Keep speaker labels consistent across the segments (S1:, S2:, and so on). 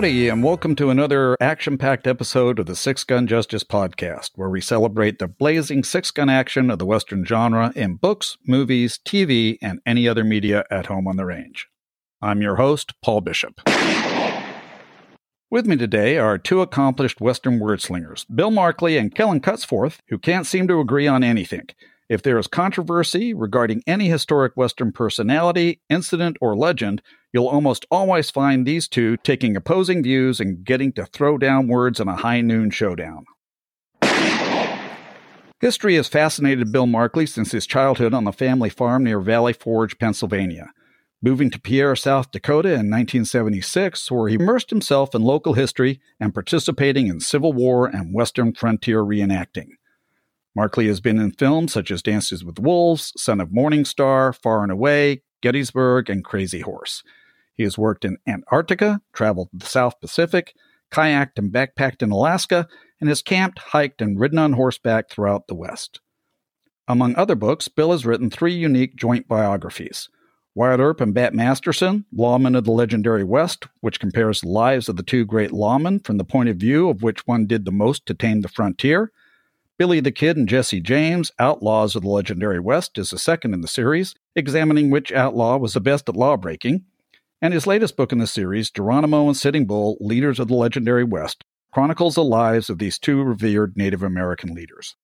S1: Howdy, and welcome to another action packed episode of the Six Gun Justice Podcast, where we celebrate the blazing six gun action of the Western genre in books, movies, TV, and any other media at home on the range. I'm your host, Paul Bishop. With me today are two accomplished Western wordslingers, Bill Markley and Kellen Cutsforth, who can't seem to agree on anything. If there is controversy regarding any historic Western personality, incident, or legend, you'll almost always find these two taking opposing views and getting to throw down words in a high noon showdown. History has fascinated Bill Markley since his childhood on the family farm near Valley Forge, Pennsylvania. Moving to Pierre, South Dakota in 1976, where he immersed himself in local history and participating in Civil War and Western frontier reenacting. Markley has been in films such as Dances with Wolves, Son of Morning Star, Far and Away, Gettysburg, and Crazy Horse. He has worked in Antarctica, traveled the South Pacific, kayaked and backpacked in Alaska, and has camped, hiked, and ridden on horseback throughout the West. Among other books, Bill has written three unique joint biographies Wyatt Earp and Bat Masterson, Lawmen of the Legendary West, which compares the lives of the two great lawmen from the point of view of which one did the most to tame the frontier, Billy the Kid and Jesse James, Outlaws of the Legendary West, is the second in the series, examining which outlaw was the best at lawbreaking. And his latest book in the series, Geronimo and Sitting Bull, Leaders of the Legendary West, chronicles the lives of these two revered Native American leaders.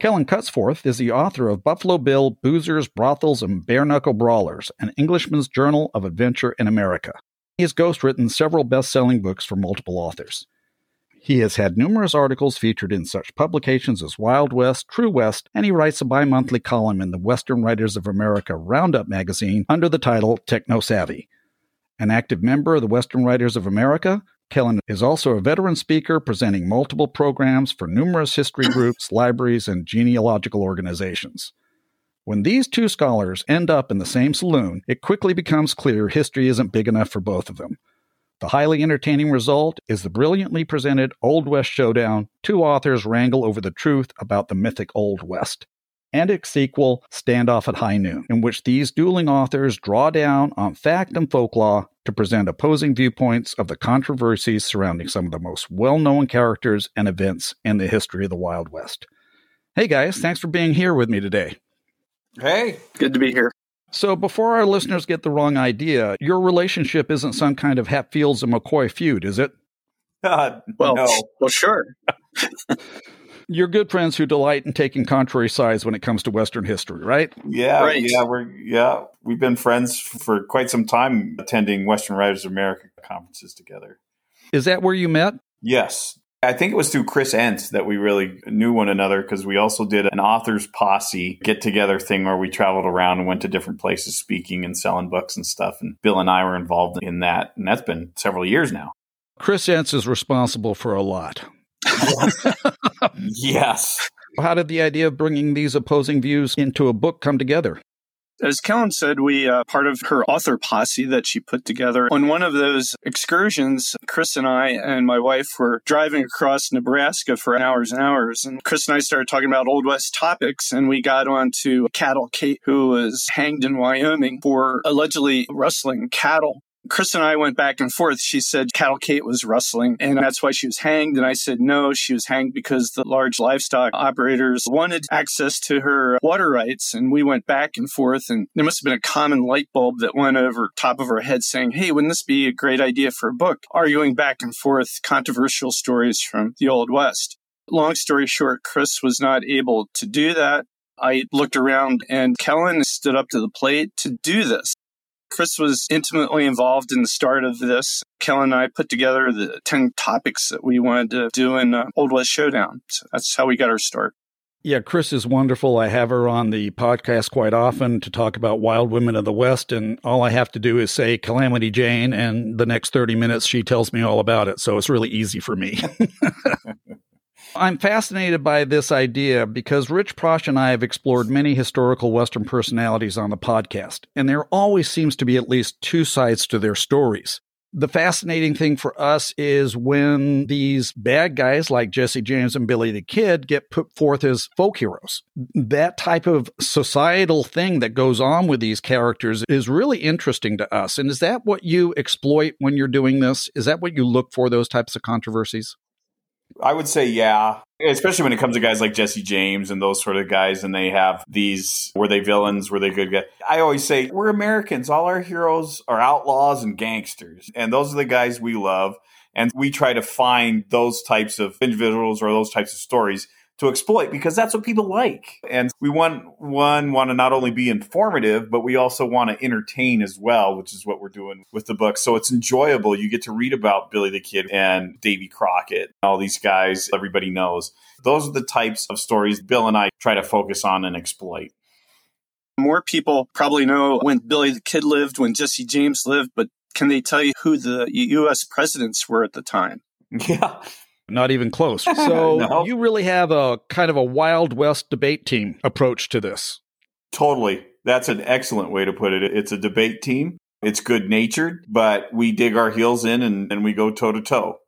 S1: Kellen Cutsforth is the author of Buffalo Bill, Boozers, Brothels, and Bare Knuckle Brawlers, an Englishman's Journal of Adventure in America. He has ghostwritten several best selling books for multiple authors. He has had numerous articles featured in such publications as Wild West, True West, and he writes a bi monthly column in the Western Writers of America Roundup magazine under the title Techno Savvy. An active member of the Western Writers of America, Kellen is also a veteran speaker presenting multiple programs for numerous history groups, libraries, and genealogical organizations. When these two scholars end up in the same saloon, it quickly becomes clear history isn't big enough for both of them. The highly entertaining result is the brilliantly presented Old West Showdown. Two authors wrangle over the truth about the mythic Old West. And its sequel, Standoff at High Noon, in which these dueling authors draw down on fact and folklore to present opposing viewpoints of the controversies surrounding some of the most well known characters and events in the history of the Wild West. Hey guys, thanks for being here with me today.
S2: Hey, good to be here.
S1: So, before our listeners get the wrong idea, your relationship isn't some kind of Hatfields and McCoy feud, is it?
S2: Uh, well, no. well, sure.
S1: You're good friends who delight in taking contrary sides when it comes to Western history, right?
S2: Yeah, right. yeah, we're yeah, we've been friends for quite some time, attending Western Writers of America conferences together.
S1: Is that where you met?
S2: Yes, I think it was through Chris Enss that we really knew one another because we also did an authors posse get together thing where we traveled around and went to different places speaking and selling books and stuff. And Bill and I were involved in that. And that's been several years now.
S1: Chris Enss is responsible for a lot.
S2: yes.
S1: How did the idea of bringing these opposing views into a book come together?
S3: As Kellen said, we uh, part of her author posse that she put together. On one of those excursions, Chris and I and my wife were driving across Nebraska for hours and hours. And Chris and I started talking about Old West topics, and we got on to Cattle Kate, who was hanged in Wyoming for allegedly rustling cattle. Chris and I went back and forth. She said Cattle Kate was rustling and that's why she was hanged. And I said no, she was hanged because the large livestock operators wanted access to her water rights. And we went back and forth and there must have been a common light bulb that went over top of our head saying, Hey, wouldn't this be a great idea for a book? Arguing back and forth controversial stories from the Old West. Long story short, Chris was not able to do that. I looked around and Kellen stood up to the plate to do this. Chris was intimately involved in the start of this. Kellen and I put together the 10 topics that we wanted to do in uh, Old West Showdown. So that's how we got our start.
S1: Yeah, Chris is wonderful. I have her on the podcast quite often to talk about wild women of the West. And all I have to do is say Calamity Jane, and the next 30 minutes she tells me all about it. So it's really easy for me. I'm fascinated by this idea because Rich Prosch and I have explored many historical Western personalities on the podcast, and there always seems to be at least two sides to their stories. The fascinating thing for us is when these bad guys like Jesse James and Billy the Kid get put forth as folk heroes. That type of societal thing that goes on with these characters is really interesting to us. And is that what you exploit when you're doing this? Is that what you look for, those types of controversies?
S2: I would say, yeah. Especially when it comes to guys like Jesse James and those sort of guys, and they have these were they villains, were they good guys? I always say, we're Americans. All our heroes are outlaws and gangsters. And those are the guys we love. And we try to find those types of individuals or those types of stories to exploit because that's what people like. And we want one want to not only be informative, but we also want to entertain as well, which is what we're doing with the book. So it's enjoyable. You get to read about Billy the Kid and Davy Crockett, all these guys everybody knows. Those are the types of stories Bill and I try to focus on and exploit.
S3: More people probably know when Billy the Kid lived, when Jesse James lived, but can they tell you who the US presidents were at the time?
S2: Yeah.
S1: Not even close. So no. you really have a kind of a Wild West debate team approach to this.
S2: Totally. That's an excellent way to put it. It's a debate team. It's good natured, but we dig our heels in and, and we go toe to toe.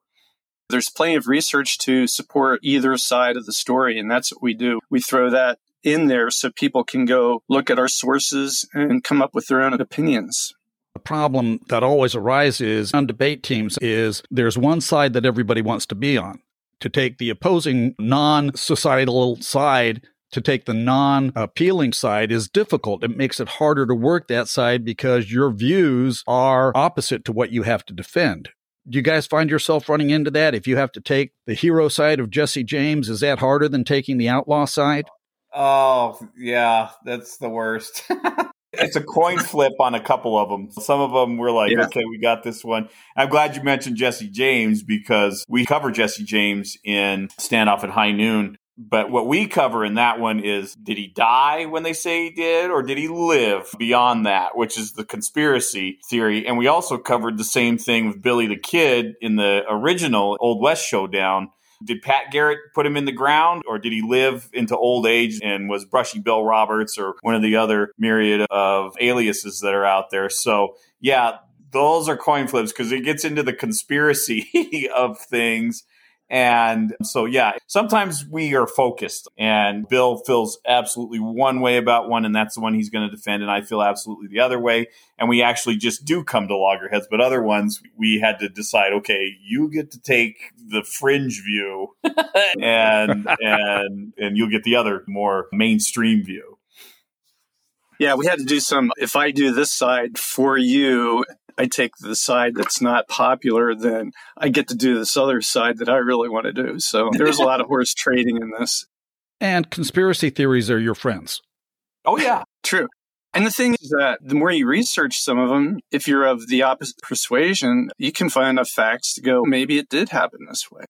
S3: There's plenty of research to support either side of the story, and that's what we do. We throw that in there so people can go look at our sources and come up with their own opinions.
S1: The problem that always arises on debate teams is there's one side that everybody wants to be on. To take the opposing non societal side to take the non appealing side is difficult. It makes it harder to work that side because your views are opposite to what you have to defend. Do you guys find yourself running into that? If you have to take the hero side of Jesse James, is that harder than taking the outlaw side?
S2: Oh, yeah, that's the worst. it's a coin flip on a couple of them. Some of them we're like, yeah. okay, we got this one. I'm glad you mentioned Jesse James because we cover Jesse James in Standoff at High Noon. But what we cover in that one is did he die when they say he did, or did he live beyond that, which is the conspiracy theory? And we also covered the same thing with Billy the Kid in the original Old West Showdown did Pat Garrett put him in the ground, or did he live into old age and was Brushy Bill Roberts or one of the other myriad of aliases that are out there? So, yeah, those are coin flips because it gets into the conspiracy of things and so, yeah, sometimes we are focused, and Bill feels absolutely one way about one, and that's the one he's going to defend, and I feel absolutely the other way. And we actually just do come to loggerheads, but other ones we had to decide, okay, you get to take the fringe view, and and and you'll get the other more mainstream view.
S3: Yeah, we had to do some. If I do this side for you, I take the side that's not popular, then I get to do this other side that I really want to do. So there's a lot of horse trading in this.
S1: And conspiracy theories are your friends.
S2: Oh, yeah.
S3: True. And the thing is that the more you research some of them, if you're of the opposite persuasion, you can find enough facts to go, maybe it did happen this way.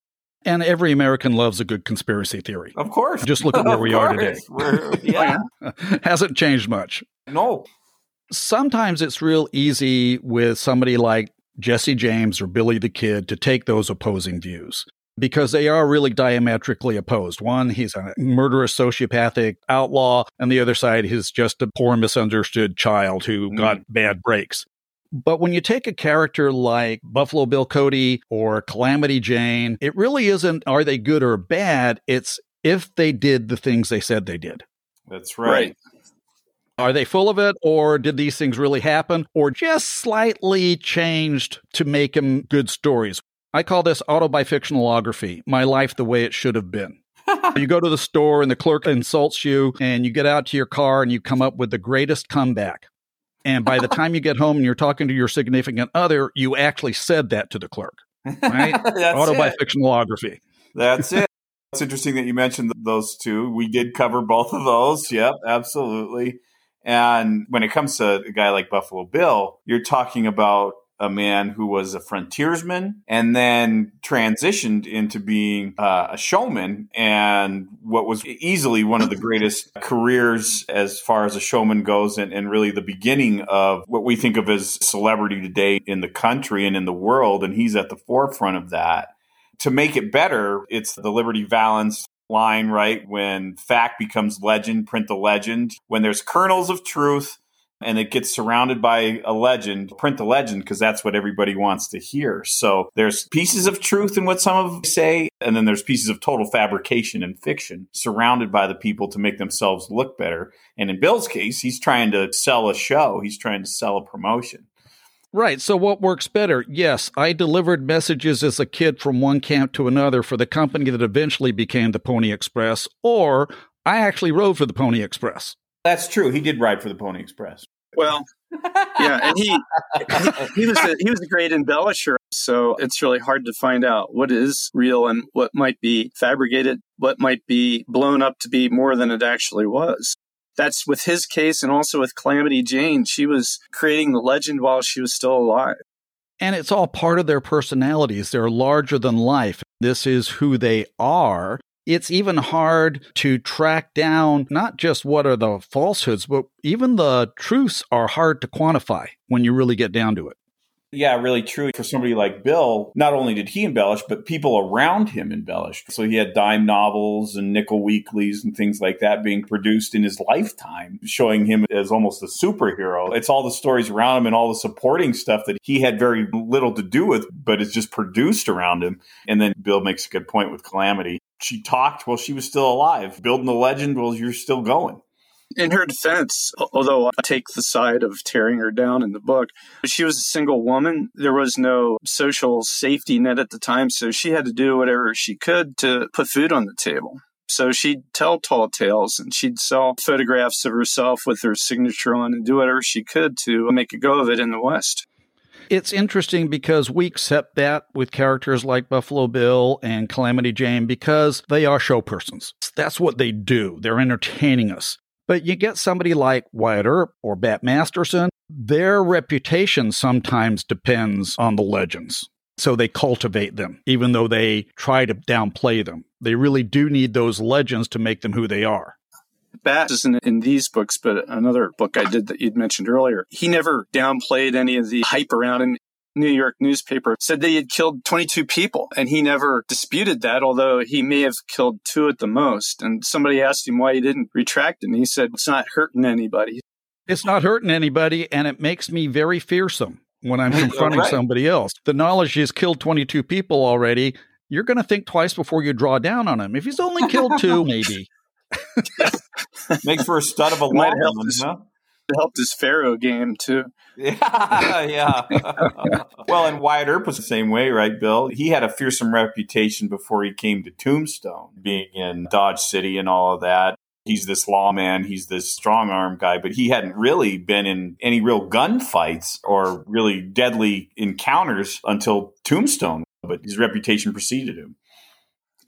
S1: And every American loves a good conspiracy theory.
S2: Of course.
S1: Just look at where we are today.
S2: yeah.
S1: Hasn't changed much.
S2: No
S1: sometimes it's real easy with somebody like Jesse James or Billy the Kid to take those opposing views because they are really diametrically opposed. One, he's a murderous sociopathic outlaw, and the other side, he's just a poor misunderstood child who mm. got bad breaks. But when you take a character like Buffalo Bill Cody or Calamity Jane, it really isn't are they good or bad? It's if they did the things they said they did.
S2: That's right. right.
S1: Are they full of it, or did these things really happen, or just slightly changed to make them good stories? I call this autobifictionalography, my life the way it should have been. you go to the store and the clerk insults you, and you get out to your car and you come up with the greatest comeback. And by the time you get home and you're talking to your significant other, you actually said that to the clerk. Right? Autobifictionalography.
S2: That's it. It's interesting that you mentioned those two. We did cover both of those. Yep, absolutely. And when it comes to a guy like Buffalo Bill, you're talking about a man who was a frontiersman and then transitioned into being uh, a showman and what was easily one of the greatest careers as far as a showman goes and, and, really the beginning of what we think of as celebrity today in the country and in the world. And he's at the forefront of that. To make it better it's the liberty valance line, right? When fact becomes legend, print the legend. When there's kernels of truth, and it gets surrounded by a legend, print the legend because that's what everybody wants to hear. So there's pieces of truth in what some of say, and then there's pieces of total fabrication and fiction surrounded by the people to make themselves look better. And in Bill's case, he's trying to sell a show, he's trying to sell a promotion.
S1: Right. So, what works better? Yes, I delivered messages as a kid from one camp to another for the company that eventually became the Pony Express, or I actually rode for the Pony Express.
S2: That's true. He did ride for the Pony Express.
S3: Well, yeah, and he, he he was a, he was a great embellisher. So it's really hard to find out what is real and what might be fabricated, what might be blown up to be more than it actually was that's with his case and also with Calamity Jane. She was creating the legend while she was still alive.
S1: And it's all part of their personalities. They're larger than life. This is who they are. It's even hard to track down not just what are the falsehoods, but even the truths are hard to quantify when you really get down to it.
S2: Yeah, really true. For somebody like Bill, not only did he embellish, but people around him embellished. So he had dime novels and nickel weeklies and things like that being produced in his lifetime, showing him as almost a superhero. It's all the stories around him and all the supporting stuff that he had very little to do with, but it's just produced around him. And then Bill makes a good point with Calamity. She talked while she was still alive, building the legend while you're still going.
S3: In her defense, although I take the side of tearing her down in the book, she was a single woman. There was no social safety net at the time, so she had to do whatever she could to put food on the table. So she'd tell tall tales and she'd sell photographs of herself with her signature on and do whatever she could to make a go of it in the West.
S1: It's interesting because we accept that with characters like Buffalo Bill and Calamity Jane because they are show persons. That's what they do. They're entertaining us. But you get somebody like Wyatt Earp or Bat Masterson, their reputation sometimes depends on the legends. So they cultivate them, even though they try to downplay them. They really do need those legends to make them who they are.
S3: Bat isn't in these books, but another book I did that you'd mentioned earlier. He never downplayed any of the hype around him. New York newspaper said they had killed 22 people and he never disputed that, although he may have killed two at the most. And somebody asked him why he didn't retract it. And he said, it's not hurting anybody.
S1: It's not hurting anybody. And it makes me very fearsome when I'm confronting right. somebody else. The knowledge he's killed 22 people already, you're going to think twice before you draw down on him. If he's only killed two, maybe.
S2: Makes for a stud of a lawman, huh?
S3: Helped his faro game too.
S2: Yeah, yeah. well, and Wyatt Earp was the same way, right, Bill? He had a fearsome reputation before he came to Tombstone, being in Dodge City and all of that. He's this lawman, he's this strong arm guy, but he hadn't really been in any real gunfights or really deadly encounters until Tombstone, but his reputation preceded him.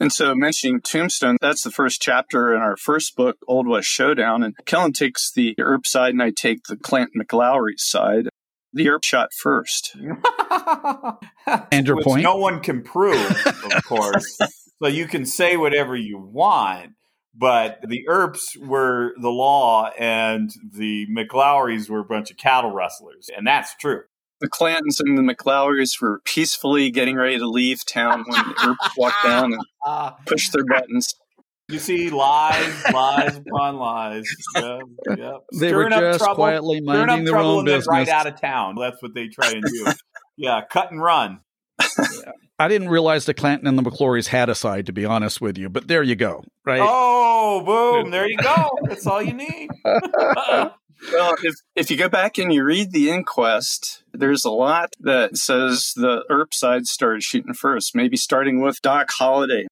S3: And so mentioning Tombstone, that's the first chapter in our first book, Old West Showdown. And Kellen takes the Earp side and I take the Clanton McLaury side. The Earp shot first.
S1: and your
S2: Which
S1: point?
S2: No one can prove, of course. so you can say whatever you want, but the Earps were the law and the McLaurys were a bunch of cattle rustlers. And that's true
S3: the Clantons and the McLaurys were peacefully getting ready to leave town when the Earps walked down and pushed their buttons.
S2: You see, lies, lies upon lies. Yep, yep.
S1: They Stirring were just trouble, quietly minding their own business.
S2: Right out of town. That's what they try and do. yeah, cut and run.
S1: Yeah. I didn't realize the Clanton and the McLaurys had a side, to be honest with you. But there you go, right?
S2: Oh, boom! There you go. That's all you need.
S3: well, if, if you go back and you read the inquest, there's a lot that says the Earp side started shooting first, maybe starting with Doc Holliday.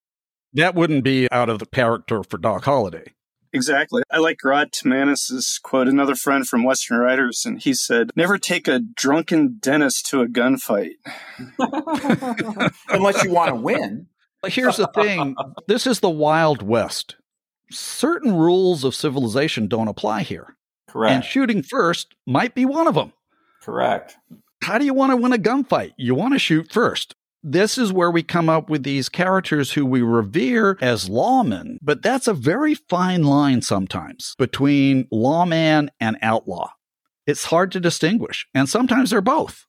S1: That wouldn't be out of the character for Doc Holliday.
S3: Exactly. I like Rod Timanus' quote, another friend from Western Writers, and he said, Never take a drunken dentist to a gunfight.
S2: Unless you want to win.
S1: Here's the thing this is the Wild West. Certain rules of civilization don't apply here.
S2: Correct.
S1: And shooting first might be one of them.
S2: Correct.
S1: How do you want to win a gunfight? You want to shoot first. This is where we come up with these characters who we revere as lawmen, but that's a very fine line sometimes between lawman and outlaw. It's hard to distinguish, and sometimes they're both.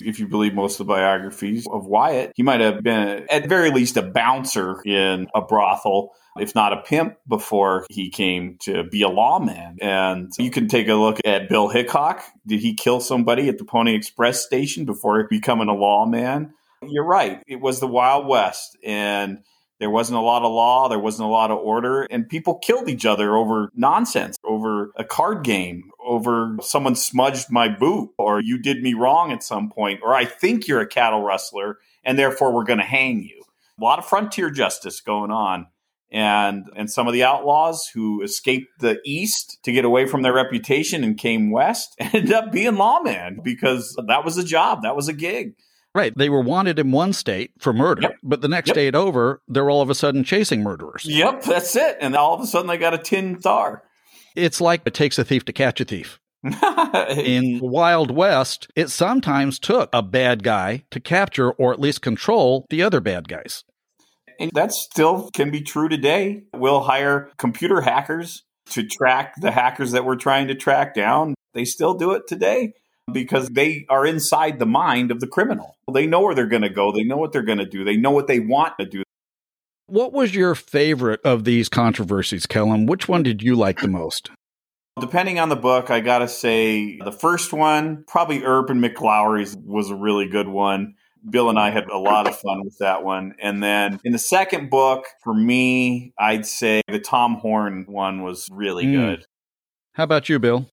S2: If you believe most of the biographies of Wyatt, he might have been, at very least, a bouncer in a brothel if not a pimp, before he came to be a lawman. And you can take a look at Bill Hickok. Did he kill somebody at the Pony Express station before becoming a lawman? You're right. It was the Wild West. And there wasn't a lot of law, there wasn't a lot of order, and people killed each other over nonsense, over a card game, over someone smudged my boot, or you did me wrong at some point, or I think you're a cattle rustler, and therefore we're going to hang you. A lot of frontier justice going on. And and some of the outlaws who escaped the east to get away from their reputation and came west ended up being lawmen because that was a job, that was a gig.
S1: Right. They were wanted in one state for murder, yep. but the next yep. state over, they're all of a sudden chasing murderers.
S2: Yep, that's it. And all of a sudden they got a tin star.
S1: It's like it takes a thief to catch a thief. in Wild West, it sometimes took a bad guy to capture or at least control the other bad guys.
S2: And that still can be true today. We'll hire computer hackers to track the hackers that we're trying to track down. They still do it today because they are inside the mind of the criminal. They know where they're going to go, they know what they're going to do, they know what they want to do.
S1: What was your favorite of these controversies, Kellen? Which one did you like the most?
S2: Depending on the book, I gotta say the first one, probably Urban McLaury's was a really good one. Bill and I had a lot of fun with that one. And then in the second book, for me, I'd say the Tom Horn one was really mm. good.
S1: How about you, Bill?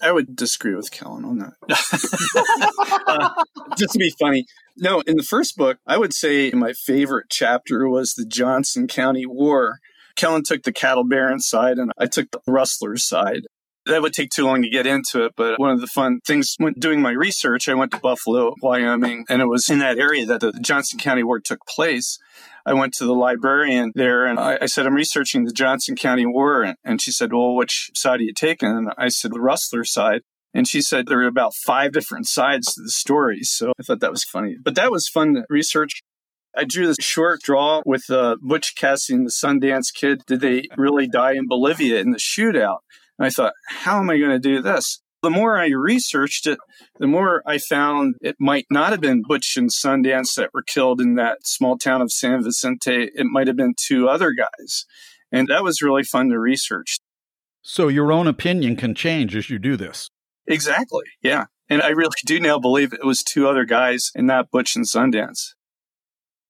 S3: I would disagree with Kellen on that. uh, just to be funny. No, in the first book, I would say my favorite chapter was the Johnson County War. Kellen took the cattle baron side and I took the rustler's side. That would take too long to get into it, but one of the fun things when doing my research, I went to Buffalo, Wyoming, and it was in that area that the Johnson County War took place. I went to the librarian there and I, I said, I'm researching the Johnson County War. And, and she said, Well, which side are you taking? And I said, The Rustler side. And she said there were about five different sides to the story. So I thought that was funny. But that was fun research. I drew this short draw with uh, Butch Cassidy and the Sundance Kid. Did they really die in Bolivia in the shootout? And I thought, how am I going to do this? The more I researched it, the more I found it might not have been Butch and Sundance that were killed in that small town of San Vicente. It might have been two other guys. And that was really fun to research.
S1: So your own opinion can change as you do this.
S3: Exactly. Yeah. And I really do now believe it was two other guys and not Butch and Sundance.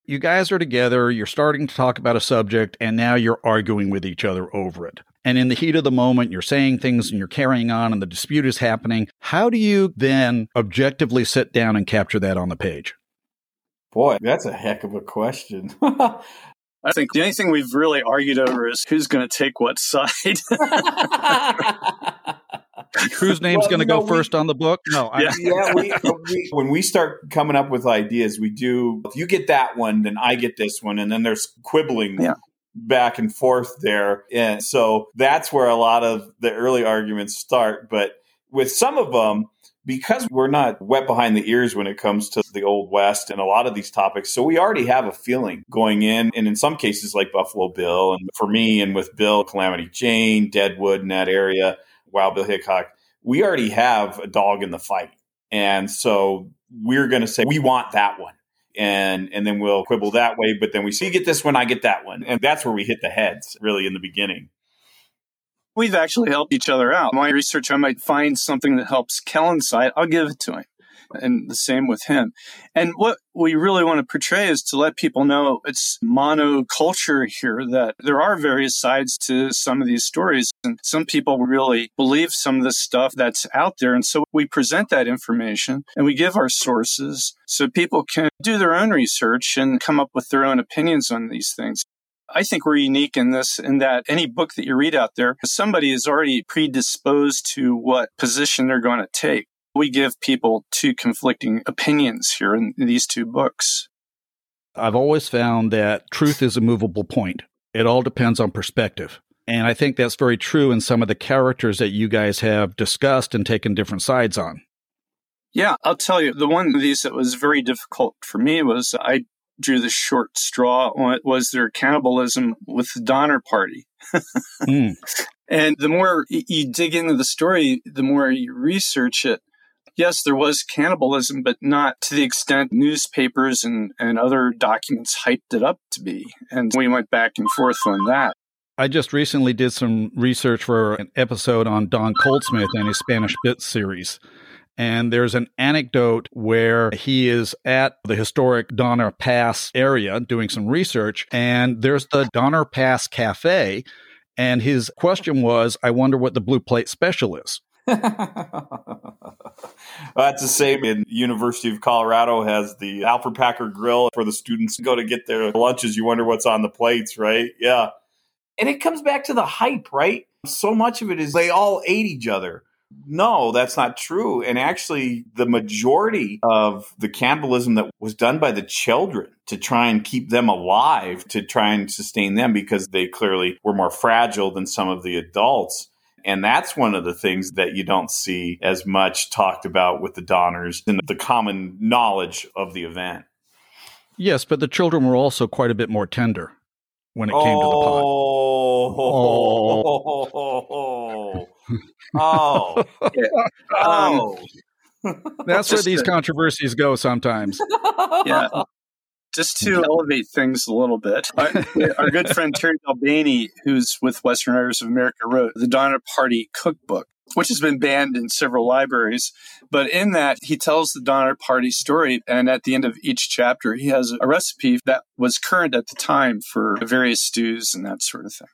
S1: You guys are together, you're starting to talk about a subject, and now you're arguing with each other over it and in the heat of the moment, you're saying things and you're carrying on and the dispute is happening. How do you then objectively sit down and capture that on the page?
S2: Boy, that's a heck of a question.
S3: I think the only thing we've really argued over is who's going to take what side.
S1: Whose name's well, going to go we, first on the book? No,
S2: yeah, I, yeah we, uh, we, when we start coming up with ideas, we do. If you get that one, then I get this one, and then there's quibbling
S3: yeah
S2: back and forth there. And so that's where a lot of the early arguments start. But with some of them, because we're not wet behind the ears when it comes to the Old West and a lot of these topics, so we already have a feeling going in. And in some cases, like Buffalo Bill, and for me and with Bill, Calamity Jane, Deadwood in that area, Wild Bill Hickok, we already have a dog in the fight. And so we're going to say, we want that one and and then we'll quibble that way. But then we see, you get this one, I get that one, and that's where we hit the heads really in the beginning.
S3: We've actually helped each other out. My research, I might find something that helps Kellen's side, I'll give it to him and the same with him. And what we really want to portray is to let people know it's monoculture here, that there are various sides to some of these stories. And some people really believe some of the stuff that's out there. And so we present that information and we give our sources so people can do their own research and come up with their own opinions on these things. I think we're unique in this, in that any book that you read out there, somebody is already predisposed to what position they're going to take. We give people two conflicting opinions here in these two books.
S1: I've always found that truth is a movable point. It all depends on perspective. And I think that's very true in some of the characters that you guys have discussed and taken different sides on.
S3: Yeah, I'll tell you, the one of these that was very difficult for me was I drew the short straw on it was their cannibalism with the Donner Party. mm. And the more you dig into the story, the more you research it, yes, there was cannibalism, but not to the extent newspapers and, and other documents hyped it up to be. And we went back and forth on that.
S1: I just recently did some research for an episode on Don Coldsmith and his Spanish Bits series. And there's an anecdote where he is at the historic Donner Pass area doing some research, and there's the Donner Pass Cafe. And his question was, I wonder what the blue plate special is.
S2: that's the same in University of Colorado has the Alfred Packer Grill for the students to go to get their lunches. You wonder what's on the plates, right? Yeah. And it comes back to the hype, right? So much of it is they all ate each other. No, that's not true. And actually, the majority of the cannibalism that was done by the children to try and keep them alive, to try and sustain them because they clearly were more fragile than some of the adults. And that's one of the things that you don't see as much talked about with the Donners and the common knowledge of the event.
S1: Yes, but the children were also quite a bit more tender when it came oh, to the pot.
S2: Oh, oh, oh. oh.
S1: That's where these controversies go sometimes.
S3: Yeah. Just to elevate things a little bit, our, our good friend Terry Del Bene, who's with Western Writers of America, wrote the Donner Party Cookbook which has been banned in several libraries. But in that, he tells the Donner Party story. And at the end of each chapter, he has a recipe that was current at the time for various stews and that sort of thing.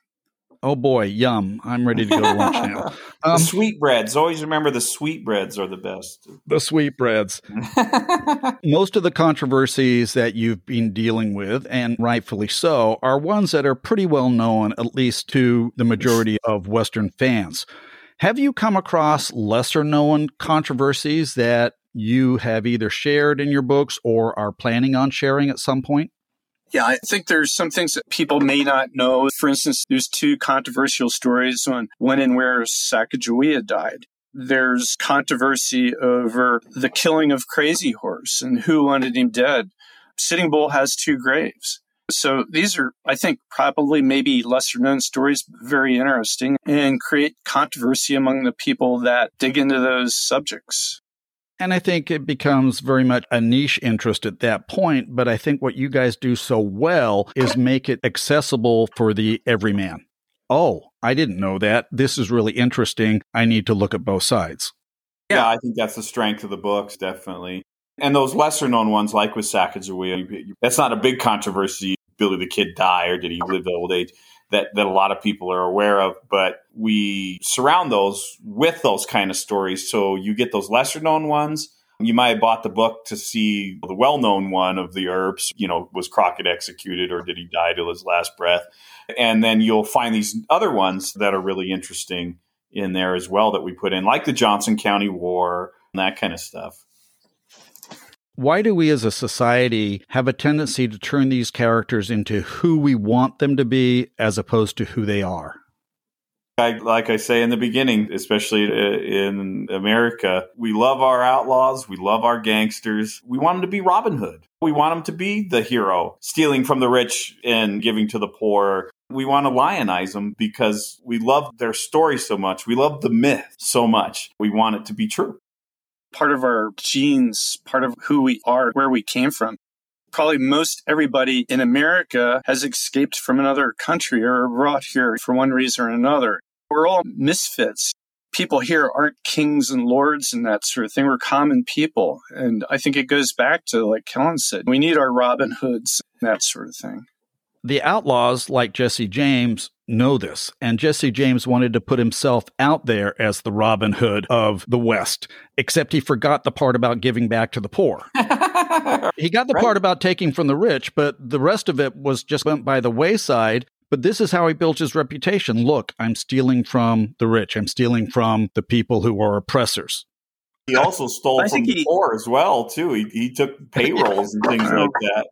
S1: Oh boy, yum. I'm ready to go to lunch now.
S2: Um, sweetbreads. Always remember the sweetbreads are the best.
S1: The sweetbreads. Most of the controversies that you've been dealing with, and rightfully so, are ones that are pretty well known, at least to the majority of Western fans. Have you come across lesser known controversies that you have either shared in your books or are planning on sharing at some point?
S3: Yeah, I think there's some things that people may not know. For instance, there's two controversial stories on when and where Sacagawea died. There's controversy over the killing of Crazy Horse and who wanted him dead. Sitting Bull has two graves. So these are, I think, probably maybe lesser known stories, but very interesting and create controversy among the people that dig into those subjects.
S1: And I think it becomes very much a niche interest at that point. But I think what you guys do so well is make it accessible for the everyman. Oh, I didn't know that. This is really interesting. I need to look at both sides.
S2: Yeah, I think that's the strength of the books, definitely. And those lesser known ones, like with Sacagawea, that's not a big controversy. Billy the Kid die or did he live to old age? That, that a lot of people are aware of, but we surround those with those kind of stories. So you get those lesser known ones. You might have bought the book to see the well known one of the Earps. You know, was Crockett executed or did he die till his last breath? And then you'll find these other ones that are really interesting in there as well that we put in, like the Johnson County War and that kind of stuff.
S1: Why do we as a society have a tendency to turn these characters into who we want them to be as opposed to who they are?
S2: I, like I say in the beginning, especially uh, in America, we love our outlaws. We love our gangsters. We want them to be Robin Hood. We want them to be the hero, stealing from the rich and giving to the poor. We want to lionize them because we love their story so much. We love the myth so much. We want it to be true
S3: part of our genes, part of who we are, where we came from. Probably most everybody in America has escaped from another country or brought here for one reason or another. We're all misfits. People here aren't kings and lords and that sort of thing. We're common people. And I think it goes back to, like Kellen said, we need our Robin Hoods, that sort of thing.
S1: The outlaws, like Jesse James, know this, and Jesse James wanted to put himself out there as the Robin Hood of the West, except he forgot the part about giving back to the poor. he got the right. part about taking from the rich, but the rest of it was just went by the wayside. But this is how he built his reputation. Look, I'm stealing from the rich. I'm stealing from the people who are oppressors.
S2: He also stole from the he, poor as well, too. He, he took payrolls and things like that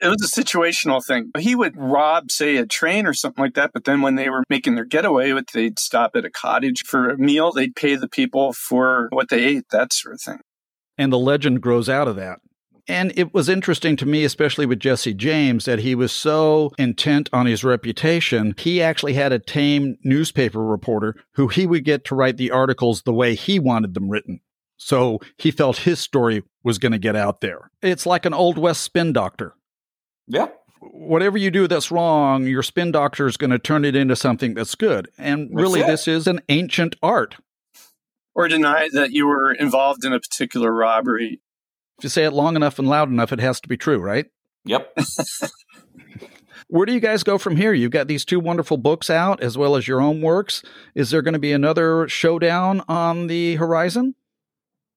S3: it was a situational thing. He would rob, say, a train or something like that. But then when they were making their getaway, they'd stop at a cottage for a meal. They'd pay the people for what they ate, that sort of thing.
S1: And the legend grows out of that. And it was interesting to me, especially with Jesse James, that he was so intent on his reputation. He actually had a tame newspaper reporter who he would get to write the articles the way he wanted them written. So he felt his story was going to get out there. It's like an Old West spin doctor.
S2: Yeah.
S1: Whatever you do that's wrong, your spin doctor is going to turn it into something that's good. And really, this is an ancient art.
S3: Or deny that you were involved in a particular robbery.
S1: If you say it long enough and loud enough, it has to be true, right?
S2: Yep.
S1: Where do you guys go from here? You've got these two wonderful books out as well as your own works. Is there going to be another showdown on the horizon?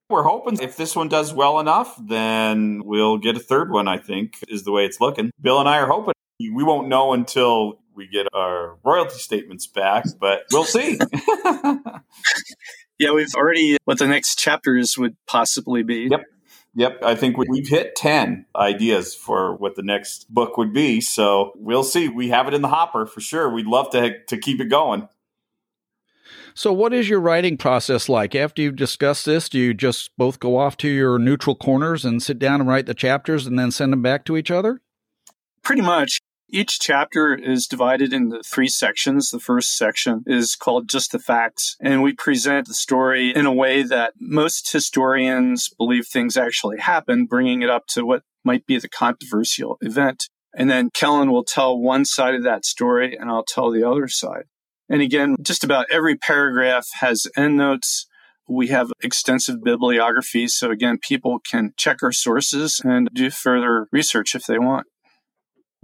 S2: We're hoping if this one does well enough, then we'll get a third one, I think, is the way it's looking. Bill and I are hoping. We won't know until we get our royalty statements back, but we'll see.
S3: yeah, we've already what the next chapters would possibly be.
S2: Yep. Yep, I think we've hit 10 ideas for what the next book would be. So we'll see. We have it in the hopper for sure. We'd love to, to keep it going.
S1: So, what is your writing process like? After you've discussed this, do you just both go off to your neutral corners and sit down and write the chapters and then send them back to each other?
S3: Pretty much. Each chapter is divided into three sections. The first section is called Just the Facts, and we present the story in a way that most historians believe things actually happened, bringing it up to what might be the controversial event. And then Kellen will tell one side of that story, and I'll tell the other side. And again, just about every paragraph has endnotes. We have extensive bibliography. So again, people can check our sources and do further research if they want.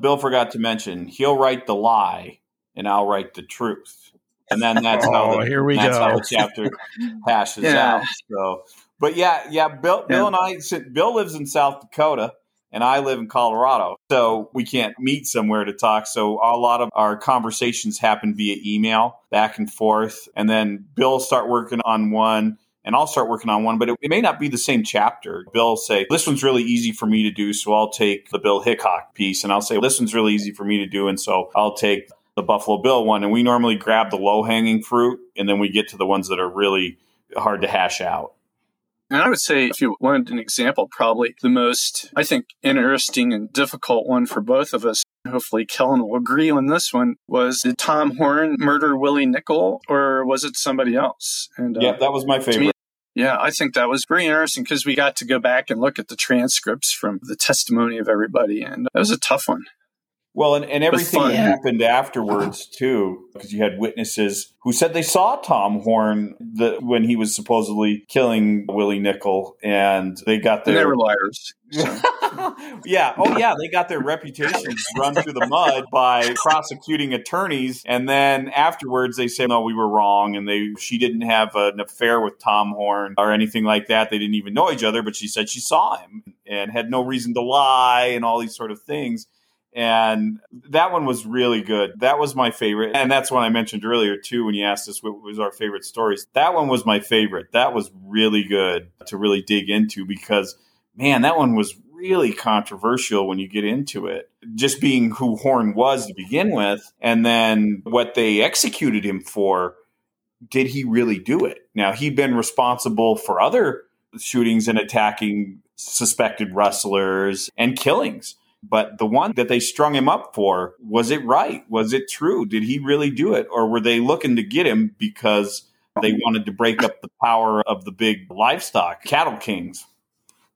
S2: Bill forgot to mention he'll write the lie and I'll write the truth. And then that's how
S1: oh,
S2: the,
S1: here we
S2: that's
S1: go.
S2: how the chapter passes yeah. out. So, but yeah, yeah, Bill, Bill and I, Bill lives in South Dakota and I live in Colorado. So we can't meet somewhere to talk. So a lot of our conversations happen via email back and forth. And then Bill start working on one and I'll start working on one, but it, it, may not be the same chapter. Bill say, This one's really easy for me to do, so I'll take the Bill Hickok piece, and I'll say, This one's really easy for me to do, and so I'll take the Buffalo Bill one. And we normally grab the low hanging fruit, and then we get to the ones that are really hard to hash out.
S3: And I would say, if you wanted an example, probably the most, I think, interesting and difficult one for both of us, hopefully Kellen will agree on this one, was did Tom Horn murder Willie Nickel or was it somebody else?
S2: And Yeah, uh, that was my favorite.
S3: Yeah, I think that was very interesting because we got to go back and look at the transcripts from the testimony of everybody, and that was a tough one.
S2: Well, and, and everything that happened afterwards too, because you had witnesses who said they saw Tom Horn the, when he was supposedly killing Willie Nickel, and they got their
S3: they were liars. So.
S2: yeah. Oh, yeah. They got their reputations run through the mud by prosecuting attorneys, and then afterwards they say, "No, we were wrong," and they she didn't have an affair with Tom Horn or anything like that. They didn't even know each other, but she said she saw him and had no reason to lie and all these sort of things. And that one was really good. That was my favorite. And that's one I mentioned earlier, too, when you asked us what was our favorite stories. That one was my favorite. That was really good to really dig into because, man, that one was really controversial when you get into it. Just being who Horn was to begin with, and then what they executed him for. Did he really do it? Now, he'd been responsible for other shootings and attacking suspected rustlers and killings but the one that they strung him up for, was it right? Was it true? Did he really do it? Or were they looking to get him because they wanted to break up the power of the big livestock cattle kings?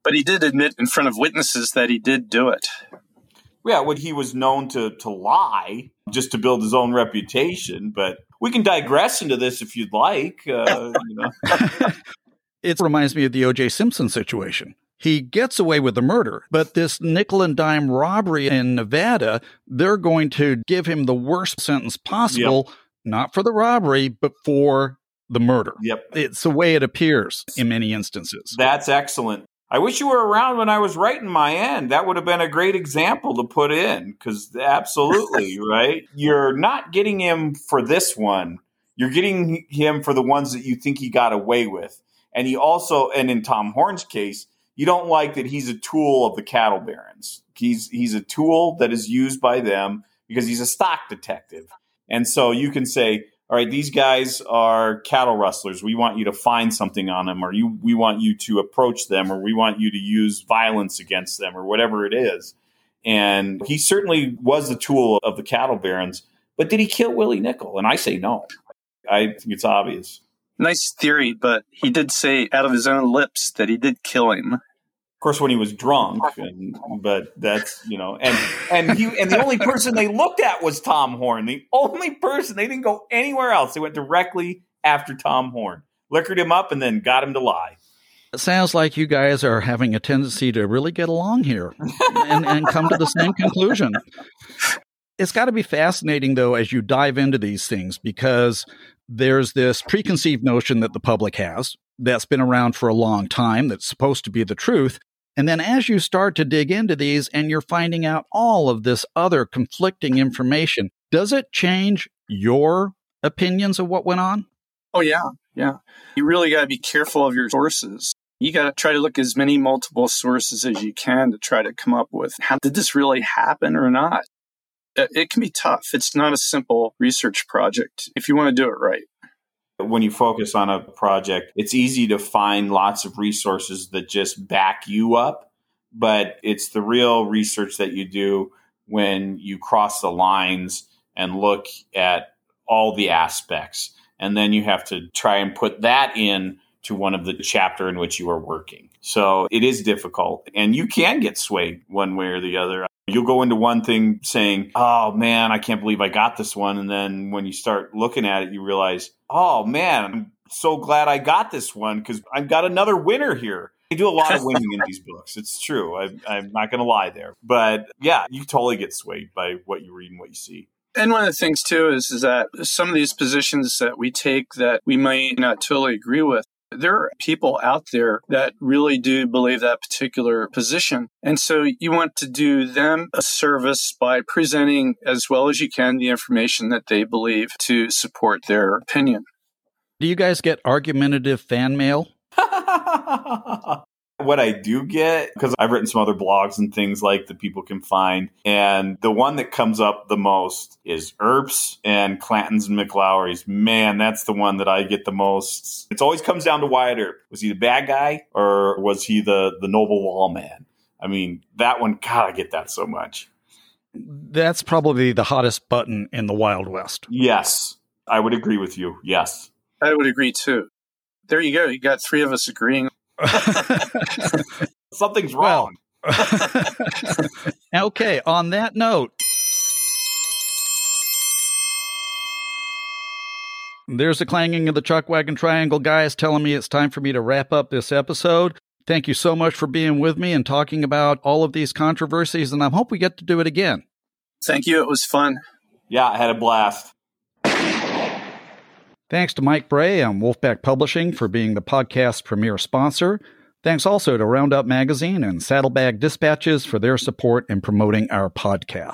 S3: But he did admit in front of witnesses that he did do it.
S2: Yeah, when he was known to, to lie just to build his own reputation. But we can digress into this if you'd like. Uh, you know.
S1: it reminds me of the O.J. Simpson situation. He gets away with the murder, but this nickel and dime robbery in Nevada, they're going to give him the worst sentence possible, yep. not for the robbery, but for the murder.
S2: Yep.
S1: It's the way it appears in many instances.
S2: That's excellent. I wish you were around when I was writing my end. That would have been a great example to put in because absolutely, right? You're not getting him for this one. You're getting him for the ones that you think he got away with. And he also, and in Tom Horn's case, you don't like that he's a tool of the cattle barons. He's he's a tool that is used by them because he's a stock detective. And so you can say, all right, these guys are cattle rustlers. We want you to find something on them, or you we want you to approach them, or we want you to use violence against them, or whatever it is. And he certainly was the tool of the cattle barons. But did he kill Willie Nickel? And I say no. I think it's obvious.
S3: Nice theory, but he did say out of his own lips that he did kill him.
S2: Of course, when he was drunk, and, but that's you know, and and he and the only person they looked at was Tom Horn. The only person they didn't go anywhere else. They went directly after Tom Horn, liquored him up, and then got him to lie.
S1: It sounds like you guys are having a tendency to really get along here and, and come to the same conclusion. It's got to be fascinating, though, as you dive into these things, because there's this preconceived notion that the public has that's been around for a long time that's supposed to be the truth. And then as you start to dig into these and you're finding out all of this other conflicting information, does it change your opinions of what went on?
S3: Oh, yeah. Yeah. You really got to be careful of your sources. You got to try to look as many multiple sources as you can to try to come up with how did this really happen or not? Uh, it can be tough. It's not a simple research project if you want to do it right.
S2: When you focus on a project, it's easy to find lots of resources that just back you up, but it's the real research that you do when you cross the lines and look at all the aspects. And then you have to try and put that in to one of the chapter in which you are working. So it is difficult and you can get swayed one way or the other. You'll go into one thing saying, Oh man, I can't believe I got this one. And then when you start looking at it, you realize, Oh man, I'm so glad I got this one because I've got another winner here. I do a lot of winning in these books. It's true. I, I'm not going to lie there. But yeah, you totally get swayed by what you read and what you see.
S3: And one of the things too is, is that some of these positions that we take that we might not totally agree with, there are people out there that really do believe that particular position. And so you want to do them a service by presenting as well as you can the information that they believe to support their opinion.
S1: Do you guys get argumentative fan mail?
S2: what I do get, because I've written some other blogs and things like that people can find. And the one that comes up the most is Earps and Clanton's and McLaury's. Man, that's the one that I get the most. It always comes down to Wyatt Earp. Was he the bad guy or was he the, the noble lawman? I mean, that one, God, I get that so much.
S1: That's probably the hottest button in the Wild West.
S2: Yes, I would agree with you. Yes.
S3: I would agree too. There you go. You got three of us agreeing
S2: Something's wrong.
S1: okay, on that note, there's the clanging of the chuck wagon triangle guys telling me it's time for me to wrap up this episode. Thank you so much for being with me and talking about all of these controversies, and I hope we get to do it again.
S3: Thank you. It was fun.
S2: Yeah, I had a blast.
S1: Thanks to Mike Bray and Wolfpack Publishing for being the podcast's premier sponsor. Thanks also to Roundup Magazine and Saddlebag Dispatches for their support in promoting our podcast.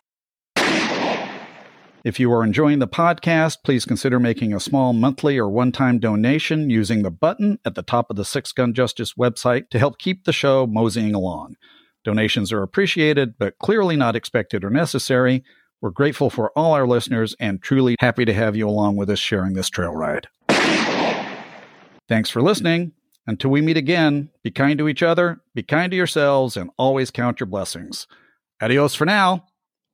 S1: If you are enjoying the podcast, please consider making a small monthly or one time donation using the button at the top of the Six Gun Justice website to help keep the show moseying along. Donations are appreciated, but clearly not expected or necessary. We're grateful for all our listeners and truly happy to have you along with us sharing this trail ride. Thanks for listening. Until we meet again, be kind to each other, be kind to yourselves, and always count your blessings. Adios for now.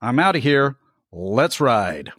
S1: I'm out of here. Let's ride.